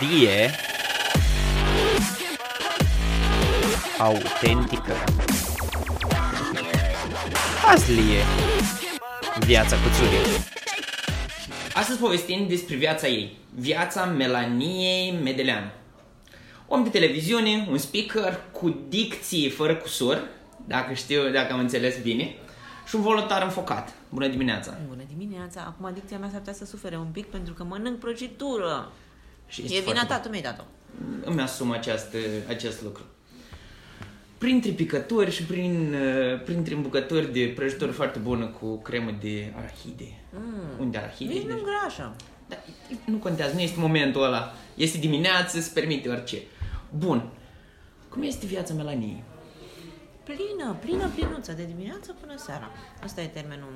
melodie autentică. Hazlie viața cuțurii. Astăzi povestim despre viața ei, viața Melaniei Medelean. Om de televiziune, un speaker cu dicție fără cusur, dacă știu, dacă am înțeles bine, și un voluntar înfocat. Bună dimineața! Bună dimineața! Acum adicția mea s-ar putea să sufere un pic pentru că mănânc prăjitură. Și E vina foarte ta, tu mi-ai dat-o. îmi asum această, acest lucru. Printre picături și prin, uh, printre îmbucături de prăjitură foarte bună cu cremă de arahide. Mm. Unde arahide? Nici Deci- nu grașă. Da, nu contează, nu este momentul ăla. Este dimineață, se permite orice. Bun. Cum este viața Melaniei? Plină, plină, plinuță, de dimineață până seara. Asta e termenul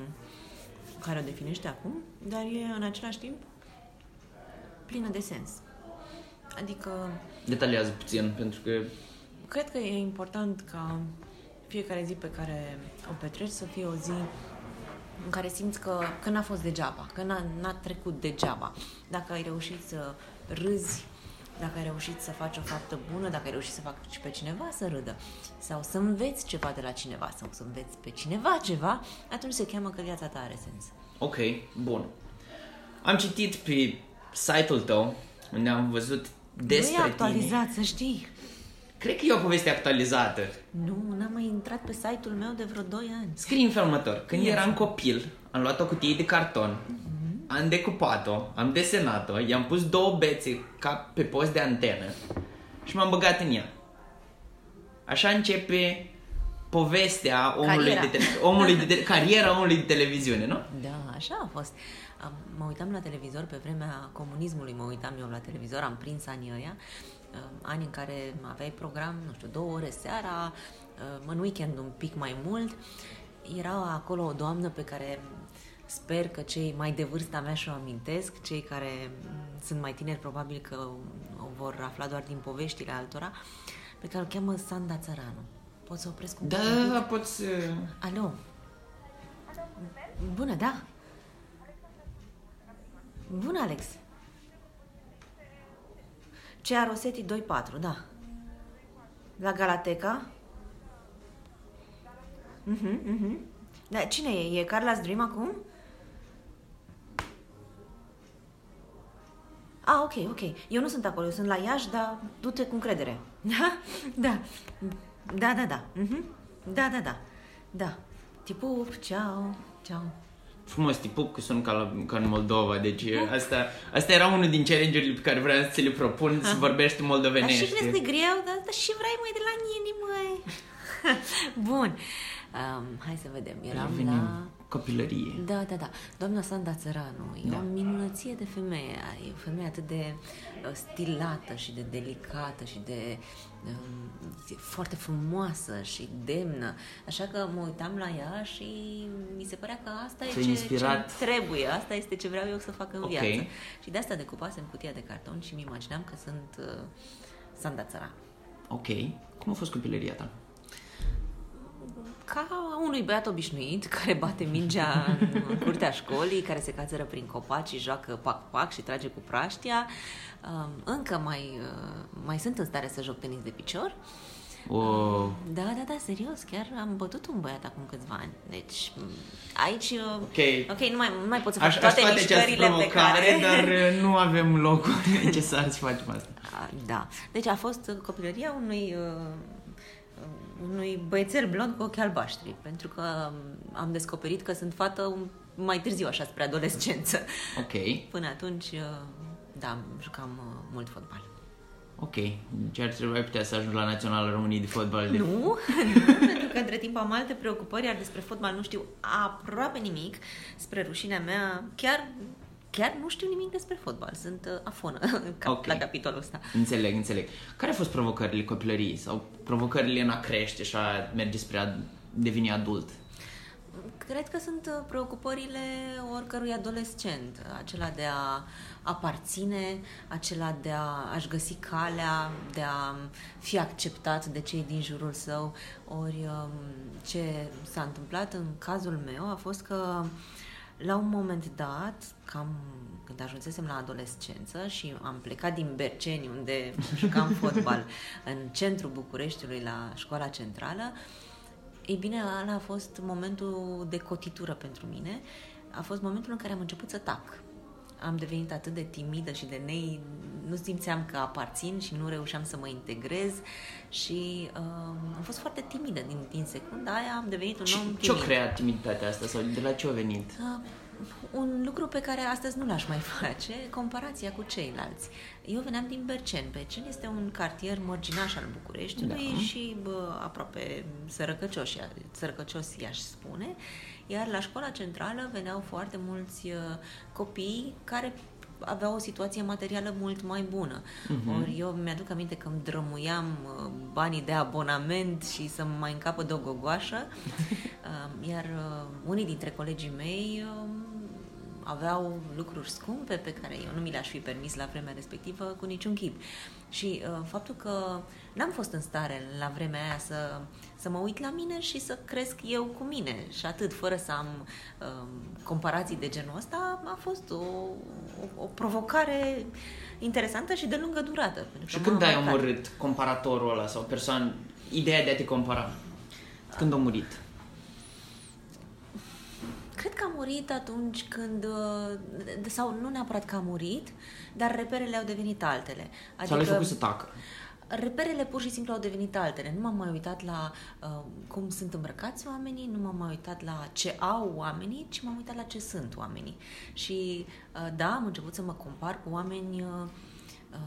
care o definește acum, dar e în același timp plină de sens. Adică, Detaliază puțin, pentru că cred că e important ca fiecare zi pe care o petreci să fie o zi în care simți că, că n-a fost degeaba, că n-a, n-a trecut degeaba. Dacă ai reușit să râzi, dacă ai reușit să faci o faptă bună, dacă ai reușit să faci pe cineva să râdă, sau să înveți ceva de la cineva, sau să înveți pe cineva ceva, atunci se cheamă că viața ta are sens. Ok, bun. Am citit pe site-ul tău, unde am văzut despre nu e tine. actualizat, să știi. Cred că e o poveste actualizată. Nu, n-am mai intrat pe site-ul meu de vreo 2 ani. Scrie în felul următor. Când Ia eram să- copil, am luat o cutie de carton, am decupat-o, am desenat-o, i-am pus două bețe ca pe post de antenă și m-am băgat în ea. Așa începe povestea omului Cariera. de, tele- omului de tele- cariera omului de televiziune, nu? Da, așa a fost. Am, mă uitam la televizor pe vremea comunismului, mă uitam eu la televizor, am prins anii ăia, uh, ani în care aveai program, nu știu, două ore seara, uh, în weekend un pic mai mult. Era acolo o doamnă pe care sper că cei mai de vârsta mea și-o amintesc, cei care mm, sunt mai tineri probabil că o vor afla doar din poveștile altora, pe care o cheamă Sanda Țăranu. Pot să opresc un Da, pic? da, poți... uh, Alo? Bună, da? Bună, Alex. Cea Rosetti 2.4, da. La Galateca? Mhm, mhm. Da, cine e? E Carla's Dream acum? Ah, ok, ok. Eu nu sunt acolo, eu sunt la Iași, dar du-te cu încredere. Da? Da. Da, da, da. Mhm. Da, da, da. Da. Te pup, ceau, ceau. Frumos, tipul că sunt ca, la, ca în Moldova, deci asta, asta era unul din challenge-urile pe care vreau să ți le propun, să vorbești Dar moldovenește. și crezi că e greu, dar, dar și vrei mai de la nini, măi. Bun. Um, hai să vedem. Eram Revenim. la... Copilărie. Da, da, da. Doamna Sanda Țăranu e Da. o minunăție de femeie. E o femeie atât de uh, stilată și de delicată și de um, e foarte frumoasă și demnă. Așa că mă uitam la ea și mi se părea că asta e Te-ai ce, inspirat. ce trebuie. Asta este ce vreau eu să fac în Ok. viață. Și de asta decupasem cutia de carton și mi imaginam că sunt uh, Sanda Țăranu. Ok. Cum a fost copilăria ta? Ca unui băiat obișnuit care bate mingea în curtea școlii, care se cațără prin copaci și joacă pac-pac și trage cu praștia. Um, Încă mai, uh, mai sunt în stare să joc tenis de picior. O, Da, da, da, serios, chiar am bătut un băiat acum câțiva ani. Deci, m, aici... uh, Ok. Ok, nu mai, nu mai pot să fac aș, aș toate face această mișcările pe provocare, care... dar uh, nu avem locul necesar să facem asta. A, Da. Deci a fost uh, copilăria unui, uh, unui băiețel blond cu ochi albaștri, pentru că um, am descoperit că sunt fată un, mai târziu, așa, spre adolescență. Ok. Până atunci, uh, da, jucam uh, mult fotbal. Ok. Ce ar trebui putea să ajungi la Naționala României de Fotbal? De... Nu, nu, pentru că între timp am alte preocupări, iar despre fotbal nu știu aproape nimic. Spre rușinea mea, chiar, chiar nu știu nimic despre fotbal. Sunt uh, afonă cap, Ok. la capitolul ăsta. Înțeleg, înțeleg. Care au fost provocările copilăriei sau provocările în a crește și a merge spre a deveni adult? Cred că sunt uh, preocupările oricărui adolescent, acela de a aparține, acela de a, a-și găsi calea, de a fi acceptat de cei din jurul său. Ori um, ce s-a întâmplat în cazul meu a fost că La un moment dat, cam când ajunsesem la adolescență și am plecat din Berceni, unde jucam fotbal, în centrul Bucureștiului, la școala centrală, ei bine, ăla a fost momentul de cotitură pentru mine. A fost momentul în care am început să tac am devenit atât de timidă și de nei, nu simțeam că aparțin și nu reușeam să mă integrez și uh, am fost foarte timidă din, din secunda aia, am devenit un om timid. Ce-a creat timiditatea asta sau de la ce a venit? Uh, un lucru pe care astăzi nu l-aș mai face, comparația cu ceilalți. Eu veneam din Bercen. Bercen este un cartier mărginaș al Bucureștiului da. și bă, aproape sărăcăcios, sărăcăcios i-aș spune. Iar la școala centrală veneau foarte mulți uh, copii care aveau o situație materială mult mai bună. Uh-huh. Ori eu mi-aduc aminte că îmi drămuiam uh, banii de abonament și să mai încapă de o gogoașă, uh, iar unii dintre colegii mei aveau lucruri scumpe pe care eu nu mi le-aș fi permis la vremea respectivă cu niciun chip. Și uh, faptul că n-am fost în stare la vremea aia să, să mă uit la mine și să cresc eu cu mine și atât, fără să am uh, comparații de genul ăsta, a fost o, o, o provocare interesantă și de lungă durată. Și când ai omorât comparatorul ăla sau persoană, ideea de a te compara? Când a murit? Cred că a murit atunci când, uh, sau nu neapărat că a murit, dar reperele au devenit altele. Adică, sau le-ai făcut să tacă? Reperele pur și simplu au devenit altele. Nu m-am mai uitat la uh, cum sunt îmbrăcați oamenii, nu m-am mai uitat la ce au oamenii, ci m-am uitat la ce sunt oamenii. Și uh, da, am început să mă compar cu oameni uh, Uh,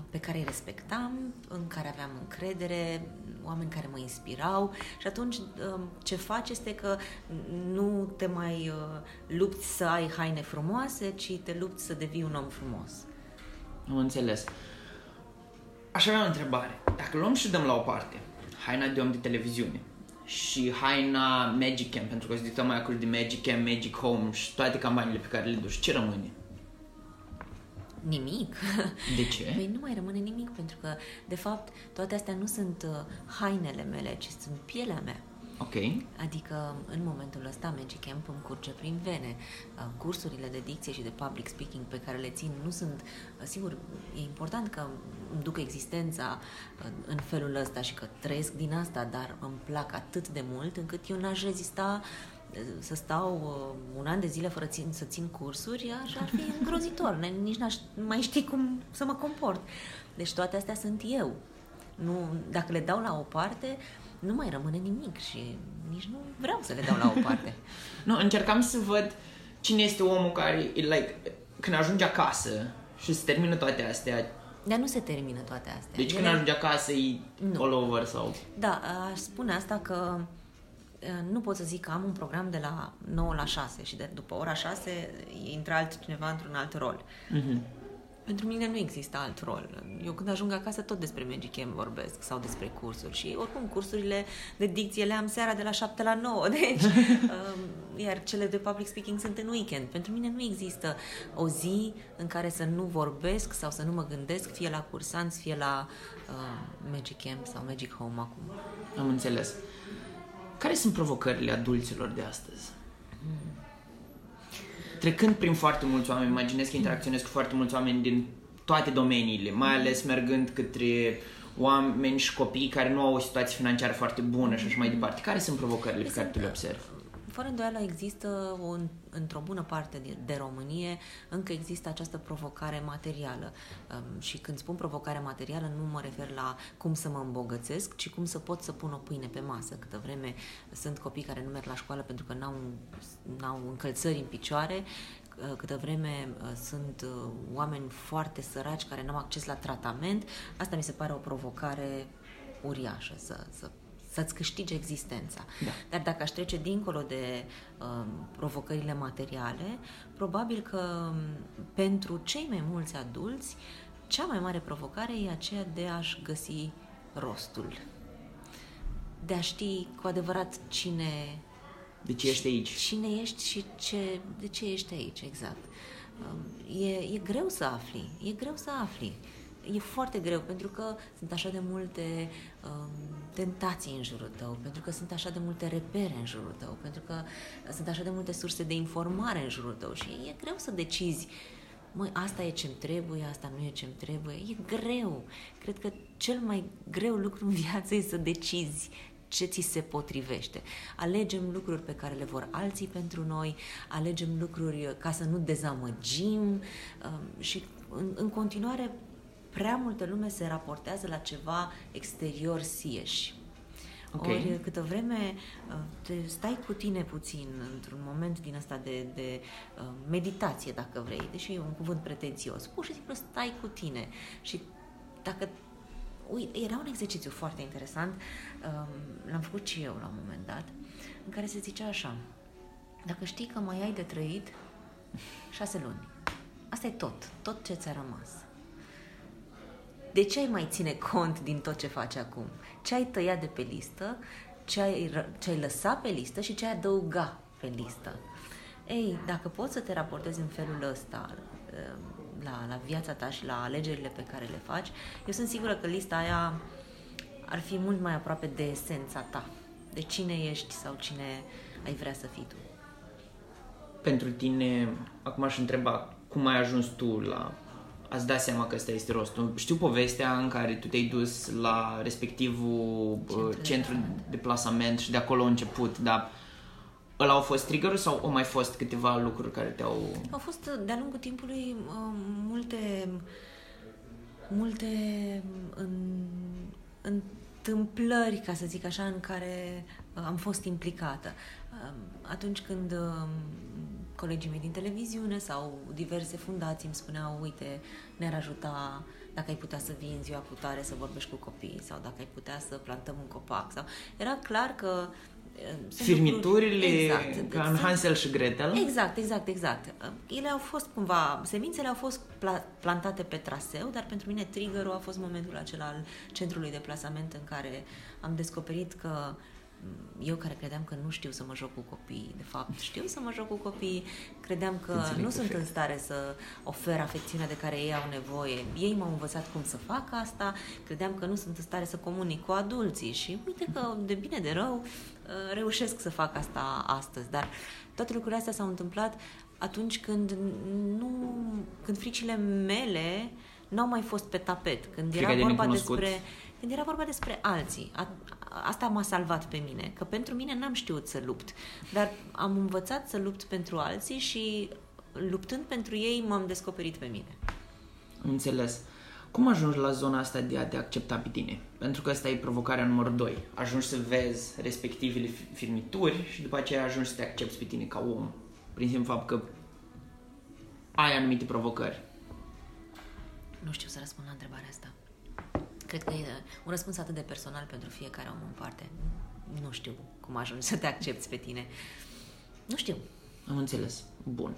pe care îi respectam, în care aveam încredere, oameni care mă inspirau și atunci uh, ce faci este că nu te mai uh, lupți să ai haine frumoase, ci te lupți să devii un om frumos. Am înțeles. Aș avea o întrebare. Dacă luăm și dăm la o parte haina de om de televiziune și haina Magic Camp, pentru că zic mai acolo de Magic Camp, Magic Home și toate campaniile pe care le duci, ce rămâne? Nimic. De ce? Păi nu mai rămâne nimic, pentru că, de fapt, toate astea nu sunt uh, hainele mele, ci sunt pielea mea. Ok. Adică, în momentul ăsta, Magic Camp îmi curge prin vene. Uh, cursurile de dicție și de public speaking pe care le țin nu sunt... Uh, sigur, e important că îmi duc existența în felul ăsta și că trăiesc din asta, dar îmi plac atât de mult încât eu n-aș rezista să stau uh, un an de zile fără țin, să țin cursuri, așa ar fi îngrozitor. Nici n-aș mai ști cum să mă comport. Deci toate astea sunt eu. Nu, dacă le dau la o parte, nu mai rămâne nimic și nici nu vreau să le dau la o parte. nu, încercam să văd cine este omul care, like, când ajunge acasă și se termină toate astea, dar nu se termină toate astea. Deci când ajunge acasă e nu. all over sau... Da, aș spune asta că nu pot să zic că am un program de la 9 la 6 și de după ora 6 intră altcineva într-un alt rol. Mm-hmm. Pentru mine nu există alt rol. Eu când ajung acasă tot despre Magic Camp vorbesc sau despre cursuri și oricum cursurile de dicție le am seara de la 7 la 9, deci, um, iar cele de public speaking sunt în weekend. Pentru mine nu există o zi în care să nu vorbesc sau să nu mă gândesc fie la cursanți, fie la uh, Magic Camp sau Magic Home acum. Am înțeles. Care sunt provocările adulților de astăzi? Trecând prin foarte mulți oameni, imaginez că interacționez cu foarte mulți oameni din toate domeniile, mai ales mergând către oameni și copii care nu au o situație financiară foarte bună și așa mai departe. Care sunt provocările pe care tu le observi? Fără îndoială există o, într-o bună parte de, de Românie încă există această provocare materială. Um, și când spun provocare materială nu mă refer la cum să mă îmbogățesc, ci cum să pot să pun o pâine pe masă. Câtă vreme sunt copii care nu merg la școală pentru că n-au, n-au încălțări în picioare, uh, câtă vreme uh, sunt uh, oameni foarte săraci care nu au acces la tratament, asta mi se pare o provocare uriașă să, să să-ți câștige existența. Da. Dar dacă aș trece dincolo de uh, provocările materiale, probabil că um, pentru cei mai mulți adulți, cea mai mare provocare e aceea de a-și găsi rostul. De a ști cu adevărat cine... De ce ești aici? Cine ești și ce, de ce ești aici, exact. Um, e, e greu să afli, e greu să afli. E foarte greu pentru că sunt așa de multe um, tentații în jurul tău, pentru că sunt așa de multe repere în jurul tău, pentru că sunt așa de multe surse de informare în jurul tău și e greu să decizi măi, asta e ce-mi trebuie, asta nu e ce-mi trebuie. E greu. Cred că cel mai greu lucru în viață e să decizi ce ți se potrivește. Alegem lucruri pe care le vor alții pentru noi, alegem lucruri ca să nu dezamăgim um, și în, în continuare prea multă lume se raportează la ceva exterior sieși. Okay. Ori câtă vreme uh, te stai cu tine puțin într-un moment din ăsta de, de uh, meditație, dacă vrei, deși e un cuvânt pretențios, pur și simplu stai cu tine și dacă Uite, era un exercițiu foarte interesant, um, l-am făcut și eu la un moment dat, în care se zicea așa, dacă știi că mai ai de trăit șase luni, asta e tot, tot ce ți-a rămas de ce ai mai ține cont din tot ce faci acum? Ce ai tăiat de pe listă, ce ai, ce ai lăsat pe listă și ce ai adăuga pe listă? Ei, dacă poți să te raportezi în felul ăsta um, la, la viața ta și la alegerile pe care le faci, eu sunt sigură că lista aia ar fi mult mai aproape de esența ta, de cine ești sau cine ai vrea să fii tu. Pentru tine, acum aș întreba, cum ai ajuns tu la ați dat seama că ăsta este rostul. Știu povestea în care tu te-ai dus la respectivul centru, uh, centru de plasament și de acolo a început, dar ăla au fost trigger sau au mai fost câteva lucruri care te-au... Au fost de-a lungul timpului uh, multe multe în, întâmplări, ca să zic așa, în care uh, am fost implicată. Atunci când colegii mei din televiziune sau diverse fundații îmi spuneau, uite, ne-ar ajuta dacă ai putea să vii în ziua putare să vorbești cu copii sau dacă ai putea să plantăm un copac. sau Era clar că eh, Firmiturile exact, ca în Hansel și Gretel. Exact, exact, exact. Eh, ele au fost cumva, semințele au fost pla- plantate pe traseu, dar pentru mine triggerul a fost momentul acela al centrului de plasament în care am descoperit că eu care credeam că nu știu să mă joc cu copii, de fapt știu să mă joc cu copii, credeam că Înțeleg nu perfect. sunt în stare să ofer afecțiunea de care ei au nevoie. Ei m-au învățat cum să fac asta, credeam că nu sunt în stare să comunic cu adulții și uite că de bine de rău uh, reușesc să fac asta astăzi, dar toate lucrurile astea s-au întâmplat atunci când nu, când fricile mele n-au mai fost pe tapet, când era vorba despre când era vorba despre alții. A, asta m-a salvat pe mine, că pentru mine n-am știut să lupt, dar am învățat să lupt pentru alții și luptând pentru ei m-am descoperit pe mine. Înțeles. Cum ajungi la zona asta de a te accepta pe tine? Pentru că asta e provocarea numărul 2. Ajungi să vezi respectivele firmituri și după aceea ajungi să te accepti pe tine ca om. Prin simplu fapt că ai anumite provocări. Nu știu să răspund la întrebarea asta. Cred că e un răspuns atât de personal pentru fiecare om în parte. Nu știu cum ajungi să te accepti pe tine. Nu știu. Am înțeles. Bun.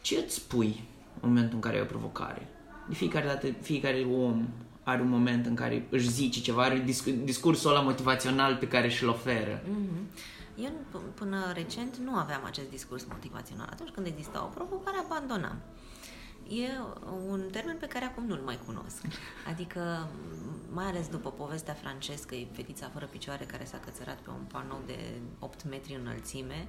Ce îți spui în momentul în care ai o provocare? De fiecare dată, fiecare om are un moment în care își zice ceva, are discursul ăla motivațional pe care și-l oferă. Mm-hmm. Eu până recent nu aveam acest discurs motivațional. Atunci când exista o provocare, abandonam. E un termen pe care acum nu-l mai cunosc. Adică, mai ales după povestea francescă, e fetița fără picioare care s-a cățărat pe un panou de 8 metri înălțime.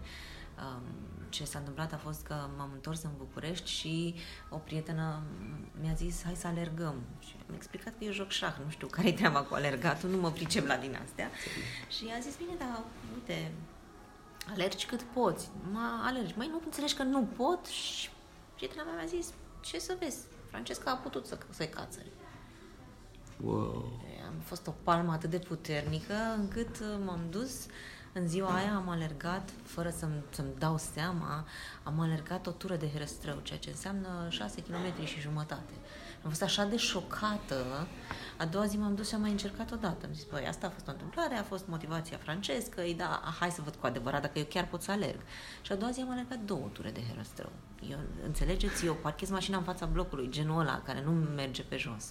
Um, ce s-a întâmplat a fost că m-am întors în București și o prietenă mi-a zis hai să alergăm. Și am explicat că eu joc șah, nu știu care-i treaba cu alergatul, nu mă pricep la din astea. Și a zis, bine, dar uite, alergi cât poți. Mă alergi. Mai nu înțelegi că nu pot? Și prietena mea mi-a zis, ce să vezi? Francesca a putut să se cațăre. Wow. Am fost o palmă atât de puternică încât uh, m-am dus în ziua aia am alergat, fără să-mi, să-mi dau seama, am alergat o tură de herăstrău, ceea ce înseamnă 6 km și jumătate. Am fost așa de șocată, a doua zi m-am dus și am mai încercat o dată. Am zis, băi, asta a fost o întâmplare, a fost motivația francescă, da, hai să văd cu adevărat dacă eu chiar pot să alerg. Și a doua zi am alergat două ture de herăstrău. Eu, înțelegeți, eu parchez mașina în fața blocului, genul ăla, care nu merge pe jos.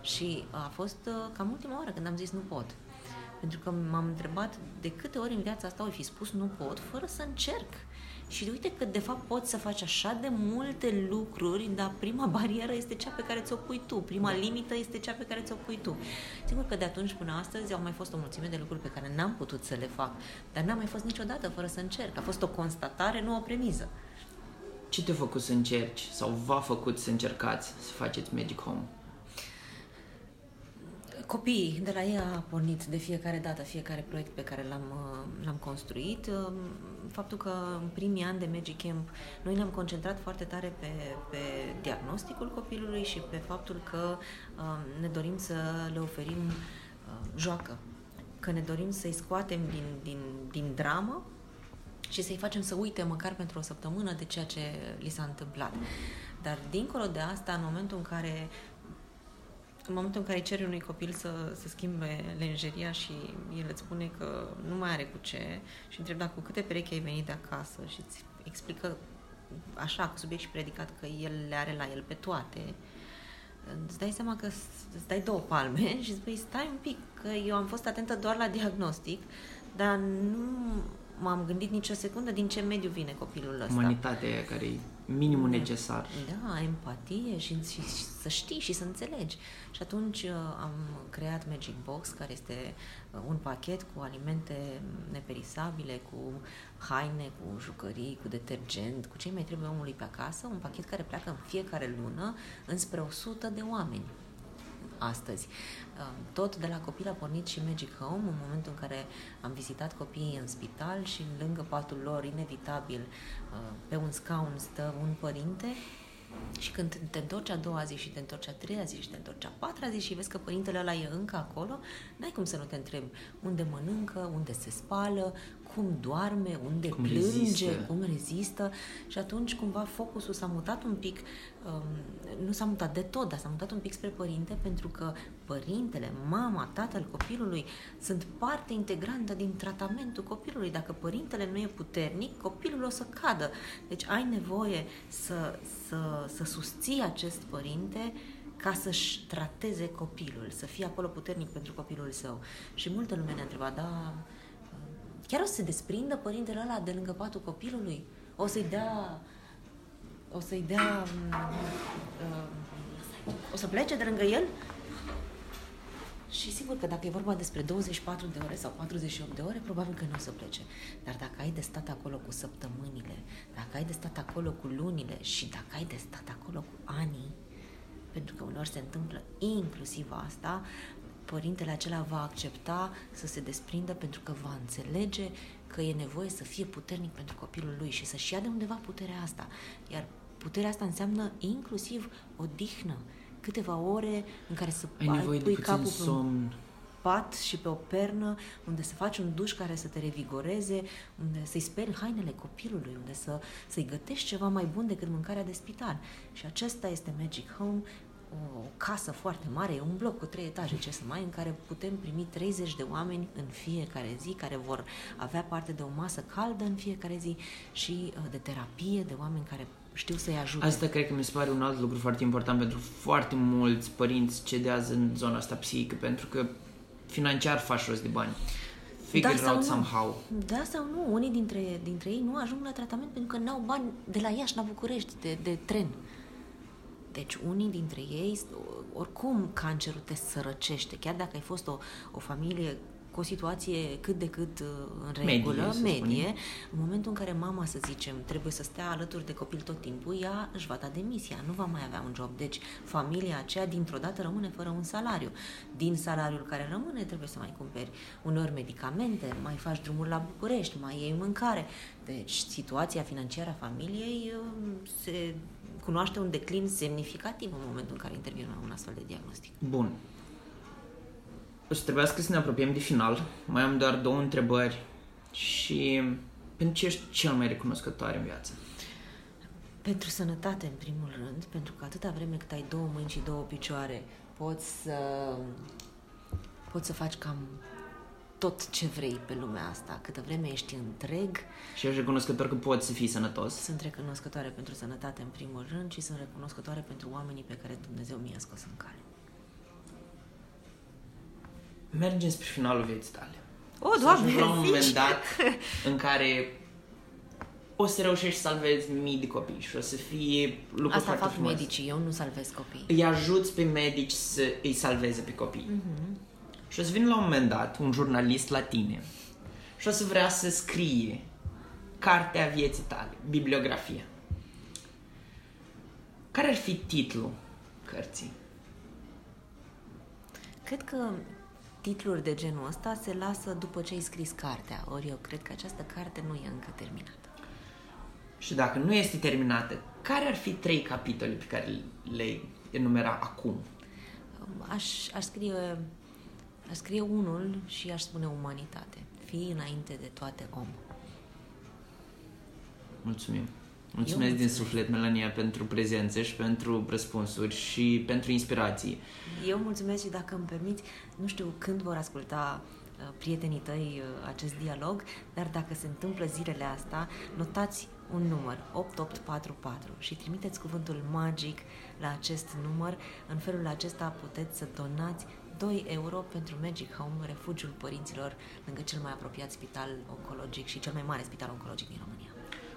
Și a fost uh, cam ultima oară când am zis nu pot. Pentru că m-am întrebat de câte ori în viața asta o fi spus nu pot, fără să încerc. Și uite că de fapt poți să faci așa de multe lucruri, dar prima barieră este cea pe care ți-o pui tu, prima limită este cea pe care ți-o pui tu. Sigur că de atunci până astăzi au mai fost o mulțime de lucruri pe care n-am putut să le fac, dar n-am mai fost niciodată fără să încerc. A fost o constatare, nu o premiză. Ce te-a făcut să încerci sau v-a făcut să încercați să faceți Magic Home? Copiii, de la ei a pornit de fiecare dată, fiecare proiect pe care l-am, uh, l-am construit. Uh, faptul că în primii ani de Magic Camp noi ne-am concentrat foarte tare pe, pe diagnosticul copilului și pe faptul că uh, ne dorim să le oferim joacă, că ne dorim să-i scoatem din, din, din dramă și să-i facem să uite măcar pentru o săptămână de ceea ce li s-a întâmplat. Dar dincolo de asta, în momentul în care în momentul în care ceri unui copil să, să schimbe lenjeria și el îți spune că nu mai are cu ce și întreb dacă cu câte perechi ai venit de acasă? Și îți explică așa, cu subiect și predicat, că el le are la el pe toate, îți dai seama că îți dai două palme și spui, stai un pic, că eu am fost atentă doar la diagnostic, dar nu m-am gândit nicio secundă din ce mediu vine copilul ăsta. Umanitatea care e minimul da. necesar. Da, empatie și, și, și să știi și să înțelegi. Și atunci uh, am creat Magic Box, care este uh, un pachet cu alimente neperisabile, cu haine, cu jucării, cu detergent, cu ce mai trebuie omului pe acasă, un pachet care pleacă în fiecare lună înspre 100 de oameni astăzi. Tot de la copil a pornit și Magic Home, în momentul în care am vizitat copiii în spital și lângă patul lor, inevitabil, pe un scaun stă un părinte și când te întorci a doua zi și te întorci a treia zi și te întorci a patra zi și vezi că părintele ăla e încă acolo, n-ai cum să nu te întrebi unde mănâncă, unde se spală, cum doarme, unde cum plânge, rezistă. cum rezistă și atunci cumva focusul s-a mutat un pic, um, nu s-a mutat de tot, dar s-a mutat un pic spre părinte pentru că părintele, mama, tatăl copilului sunt parte integrantă din tratamentul copilului. Dacă părintele nu e puternic, copilul o să cadă. Deci ai nevoie să, să, să susții acest părinte ca să-și trateze copilul, să fie acolo puternic pentru copilul său. Și multă lume ne-a întrebat, da, Chiar o să se desprindă părintele ăla de lângă patul copilului? O să-i dea... O să-i dea... Uh, o să plece de lângă el? Și sigur că dacă e vorba despre 24 de ore sau 48 de ore, probabil că nu o să plece. Dar dacă ai de stat acolo cu săptămânile, dacă ai de stat acolo cu lunile și dacă ai de stat acolo cu anii, pentru că uneori se întâmplă inclusiv asta, părintele acela va accepta să se desprindă pentru că va înțelege că e nevoie să fie puternic pentru copilul lui și să-și ia de undeva puterea asta. Iar puterea asta înseamnă inclusiv o dihnă, câteva ore în care să ai nevoie pui de capul somn. pe pat și pe o pernă, unde să faci un duș care să te revigoreze, unde să-i speli hainele copilului, unde să, să-i gătești ceva mai bun decât mâncarea de spital. Și acesta este Magic Home, o casă foarte mare, e un bloc cu trei etaje, ce să mai, în care putem primi 30 de oameni în fiecare zi, care vor avea parte de o masă caldă în fiecare zi și uh, de terapie, de oameni care știu să-i ajute. Asta cred că mi se pare un alt lucru foarte important pentru foarte mulți părinți cedează în zona asta psihică, pentru că financiar faci rost de bani. Figure da, out nu. somehow. Da sau nu. Unii dintre, dintre ei nu ajung la tratament pentru că n-au bani de la Iași la București, de, de tren. Deci unii dintre ei, oricum cancerul te sărăcește, chiar dacă ai fost o, o familie cu o situație cât de cât uh, în regulă, medie, medie în momentul în care mama, să zicem, trebuie să stea alături de copil tot timpul, ea își va da demisia, nu va mai avea un job. Deci familia aceea dintr-o dată rămâne fără un salariu. Din salariul care rămâne trebuie să mai cumperi uneori medicamente, mai faci drumul la București, mai iei mâncare. Deci situația financiară a familiei uh, se cunoaște un declin semnificativ în momentul în care intervine un astfel de diagnostic. Bun. O să trebuiască să ne apropiem de final. Mai am doar două întrebări. Și pentru ce ești cel mai recunoscătoare în viață? Pentru sănătate, în primul rând, pentru că atâta vreme cât ai două mâini și două picioare, poți să, poți să faci cam tot ce vrei pe lumea asta, câtă vreme ești întreg. Și ești recunoscător că poți să fii sănătos. Sunt recunoscătoare pentru sănătate în primul rând și sunt recunoscătoare pentru oamenii pe care Dumnezeu mi-a scos în cale. Mergem spre finalul vieții tale. O, Doamne, la un moment dat în care o să reușești să salvezi mii de copii și o să fie lucru Asta foarte fac frumos. medicii, eu nu salvez copii. Îi ajuți pe medici să îi salveze pe copii. Mhm. Și o să vină la un moment dat un jurnalist la tine și o să vrea să scrie cartea vieții tale, bibliografia. Care ar fi titlul cărții? Cred că titluri de genul ăsta se lasă după ce ai scris cartea, ori eu cred că această carte nu e încă terminată. Și dacă nu este terminată, care ar fi trei capitole pe care le enumera acum? Aș, aș, scrie, aș scrie unul și aș spune umanitate. Fii înainte de toate om. Mulțumim! Mulțumesc din suflet, Melania, pentru prezență și pentru răspunsuri și pentru inspirații. Eu mulțumesc și dacă îmi permiți, nu știu când vor asculta uh, prietenii tăi uh, acest dialog, dar dacă se întâmplă zilele astea, notați un număr 8844 și trimiteți cuvântul magic la acest număr. În felul acesta puteți să donați 2 euro pentru Magic Home, refugiul părinților lângă cel mai apropiat spital oncologic și cel mai mare spital oncologic din România.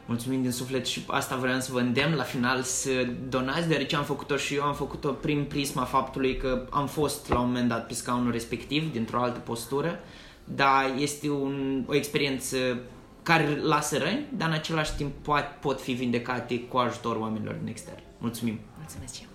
Mulțumim din suflet și asta vreau să vă îndemn la final să donați, deoarece am făcut-o și eu, am făcut-o prin prisma faptului că am fost la un moment dat pe scaunul respectiv, dintr-o altă postură, dar este un, o experiență care lasă răni, dar în același timp pot, pot fi vindecate cu ajutorul oamenilor din extern. Mulțumim! Mulțumesc și eu!